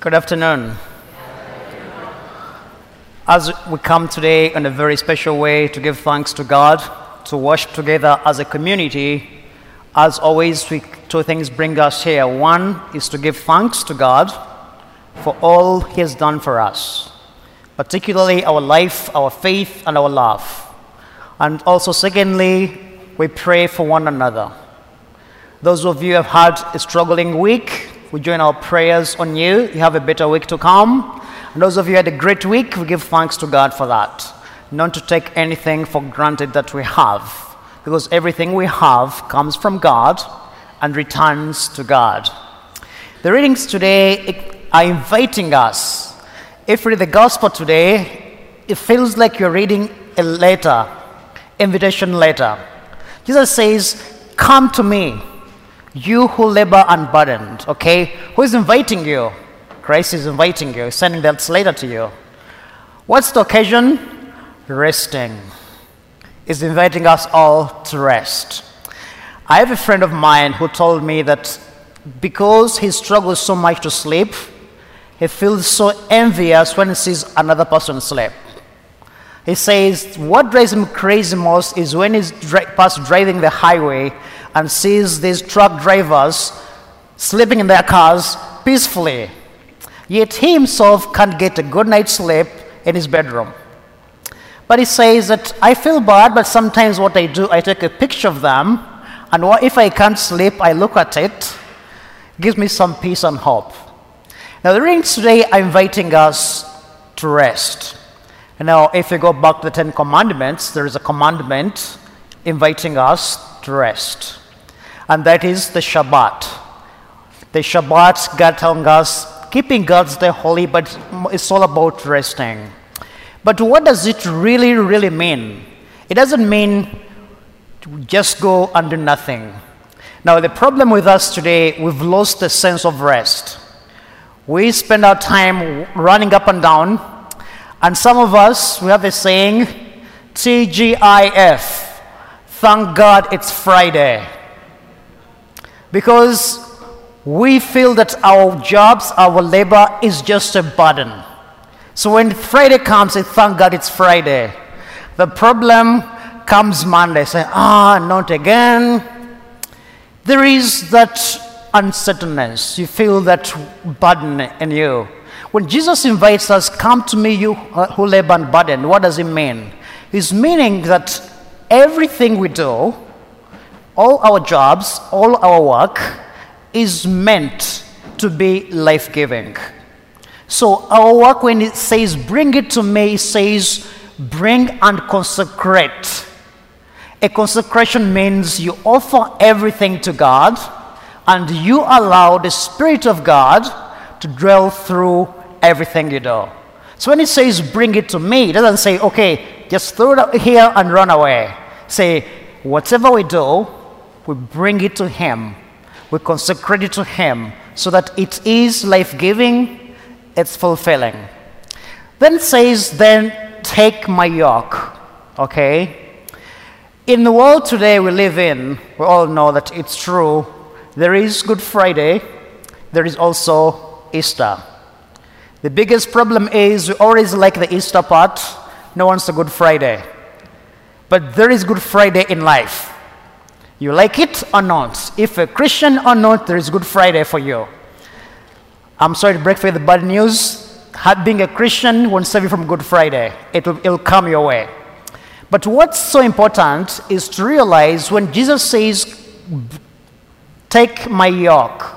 Good afternoon. As we come today in a very special way to give thanks to God, to worship together as a community, as always, we, two things bring us here. One is to give thanks to God for all He has done for us, particularly our life, our faith, and our love. And also, secondly, we pray for one another. Those of you who have had a struggling week, we join our prayers on you. You have a better week to come. And those of you had a great week, we give thanks to God for that. Not to take anything for granted that we have, because everything we have comes from God and returns to God. The readings today are inviting us. If you read the gospel today, it feels like you're reading a letter, invitation letter. Jesus says, Come to me, you who labor and burdened. Okay? Who is inviting you? Christ is inviting you, sending that letter to you. What's the occasion? Resting. Is inviting us all to rest. I have a friend of mine who told me that because he struggles so much to sleep, he feels so envious when he sees another person sleep. He says what drives him crazy most is when he's dri- past driving the highway and sees these truck drivers sleeping in their cars peacefully. Yet he himself can't get a good night's sleep in his bedroom. But he says that I feel bad, but sometimes what I do, I take a picture of them, and if I can't sleep, I look at it. gives me some peace and hope. Now, the readings today are inviting us to rest. Now, if you go back to the Ten Commandments, there is a commandment inviting us to rest, and that is the Shabbat. The Shabbat, God telling us, keeping God's day holy, but it's all about resting. But what does it really, really mean? It doesn't mean to just go and do nothing. Now, the problem with us today, we've lost the sense of rest. We spend our time running up and down, and some of us, we have a saying, TGIF, thank God it's Friday. Because we feel that our jobs, our labor is just a burden. So when Friday comes, I thank God it's Friday. The problem comes Monday, say, ah, not again. There is that uncertainness. You feel that burden in you. When Jesus invites us, come to me, you who labor and burden, what does it mean? He's meaning that everything we do, all our jobs, all our work, is meant to be life giving. So, our work, when it says bring it to me, says bring and consecrate. A consecration means you offer everything to God and you allow the Spirit of God to dwell through everything you do. So, when it says bring it to me, it doesn't say, okay, just throw it here and run away. Say, whatever we do, we bring it to Him we consecrate it to Him so that it is life giving, it's fulfilling. Then it says, then take my yoke. Okay? In the world today we live in, we all know that it's true. There is Good Friday, there is also Easter. The biggest problem is we always like the Easter part, no one's a Good Friday. But there is Good Friday in life. You like it or not? If a Christian or not, there is Good Friday for you. I'm sorry to break for you the bad news. Being a Christian won't save you from Good Friday. It will, it'll come your way. But what's so important is to realize when Jesus says, Take my yoke,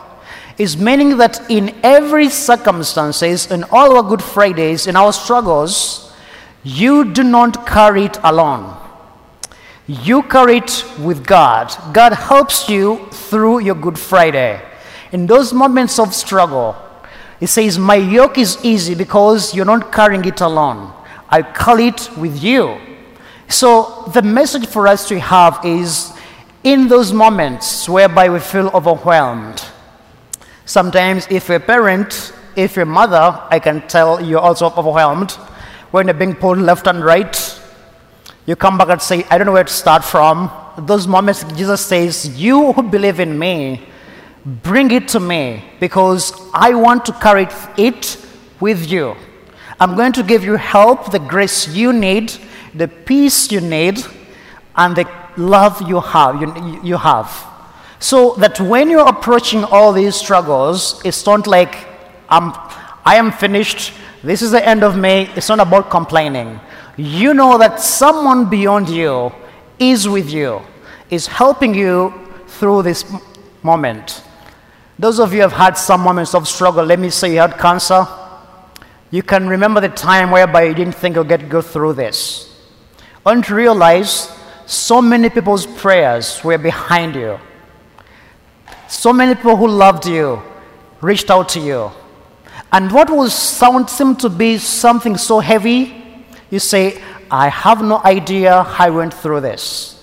is meaning that in every circumstances, in all our Good Fridays, in our struggles, you do not carry it alone. You carry it with God. God helps you through your Good Friday. In those moments of struggle, He says, My yoke is easy because you're not carrying it alone. I carry it with you. So, the message for us to have is in those moments whereby we feel overwhelmed. Sometimes, if you're a parent, if a mother, I can tell you're also overwhelmed when you're being pulled left and right you come back and say, I don't know where to start from. Those moments, Jesus says, You who believe in me, bring it to me because I want to carry it with you. I'm going to give you help, the grace you need, the peace you need, and the love you have. You, you have. So that when you're approaching all these struggles, it's not like I'm, I am finished, this is the end of me. It's not about complaining. You know that someone beyond you is with you, is helping you through this moment. Those of you have had some moments of struggle, let me say you had cancer. You can remember the time whereby you didn't think you'll get through this. And realize so many people's prayers were behind you. So many people who loved you reached out to you. And what was sound seemed to be something so heavy, you say, I have no idea how I went through this.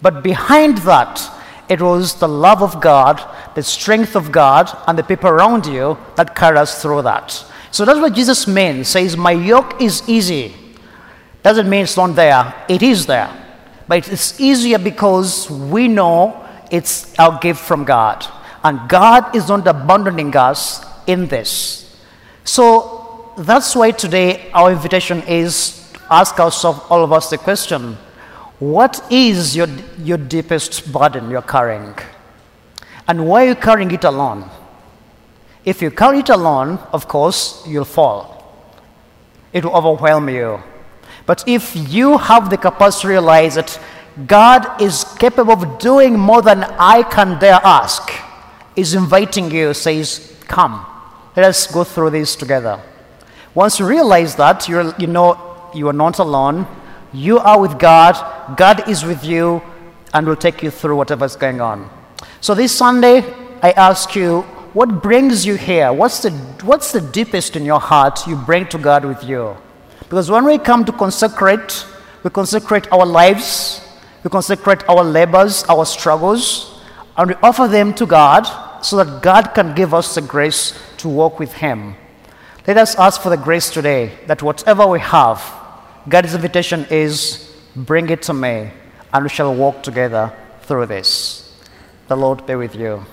But behind that, it was the love of God, the strength of God, and the people around you that carried us through that. So that's what Jesus means. Says, My yoke is easy. Doesn't mean it's not there. It is there. But it's easier because we know it's our gift from God. And God is not abandoning us in this. So that's why today our invitation is to ask ourselves, all of us, the question what is your, your deepest burden you're carrying? And why are you carrying it alone? If you carry it alone, of course, you'll fall. It will overwhelm you. But if you have the capacity to realize that God is capable of doing more than I can dare ask, is inviting you, says, Come, let us go through this together. Once you realize that, you you know you are not alone, you are with God, God is with you, and will take you through whatever's going on. So this Sunday, I ask you, what brings you here? What's the, what's the deepest in your heart you bring to God with you? Because when we come to consecrate, we consecrate our lives, we consecrate our labors, our struggles, and we offer them to God so that God can give us the grace to walk with Him. Let us ask for the grace today that whatever we have, God's invitation is bring it to me, and we shall walk together through this. The Lord be with you.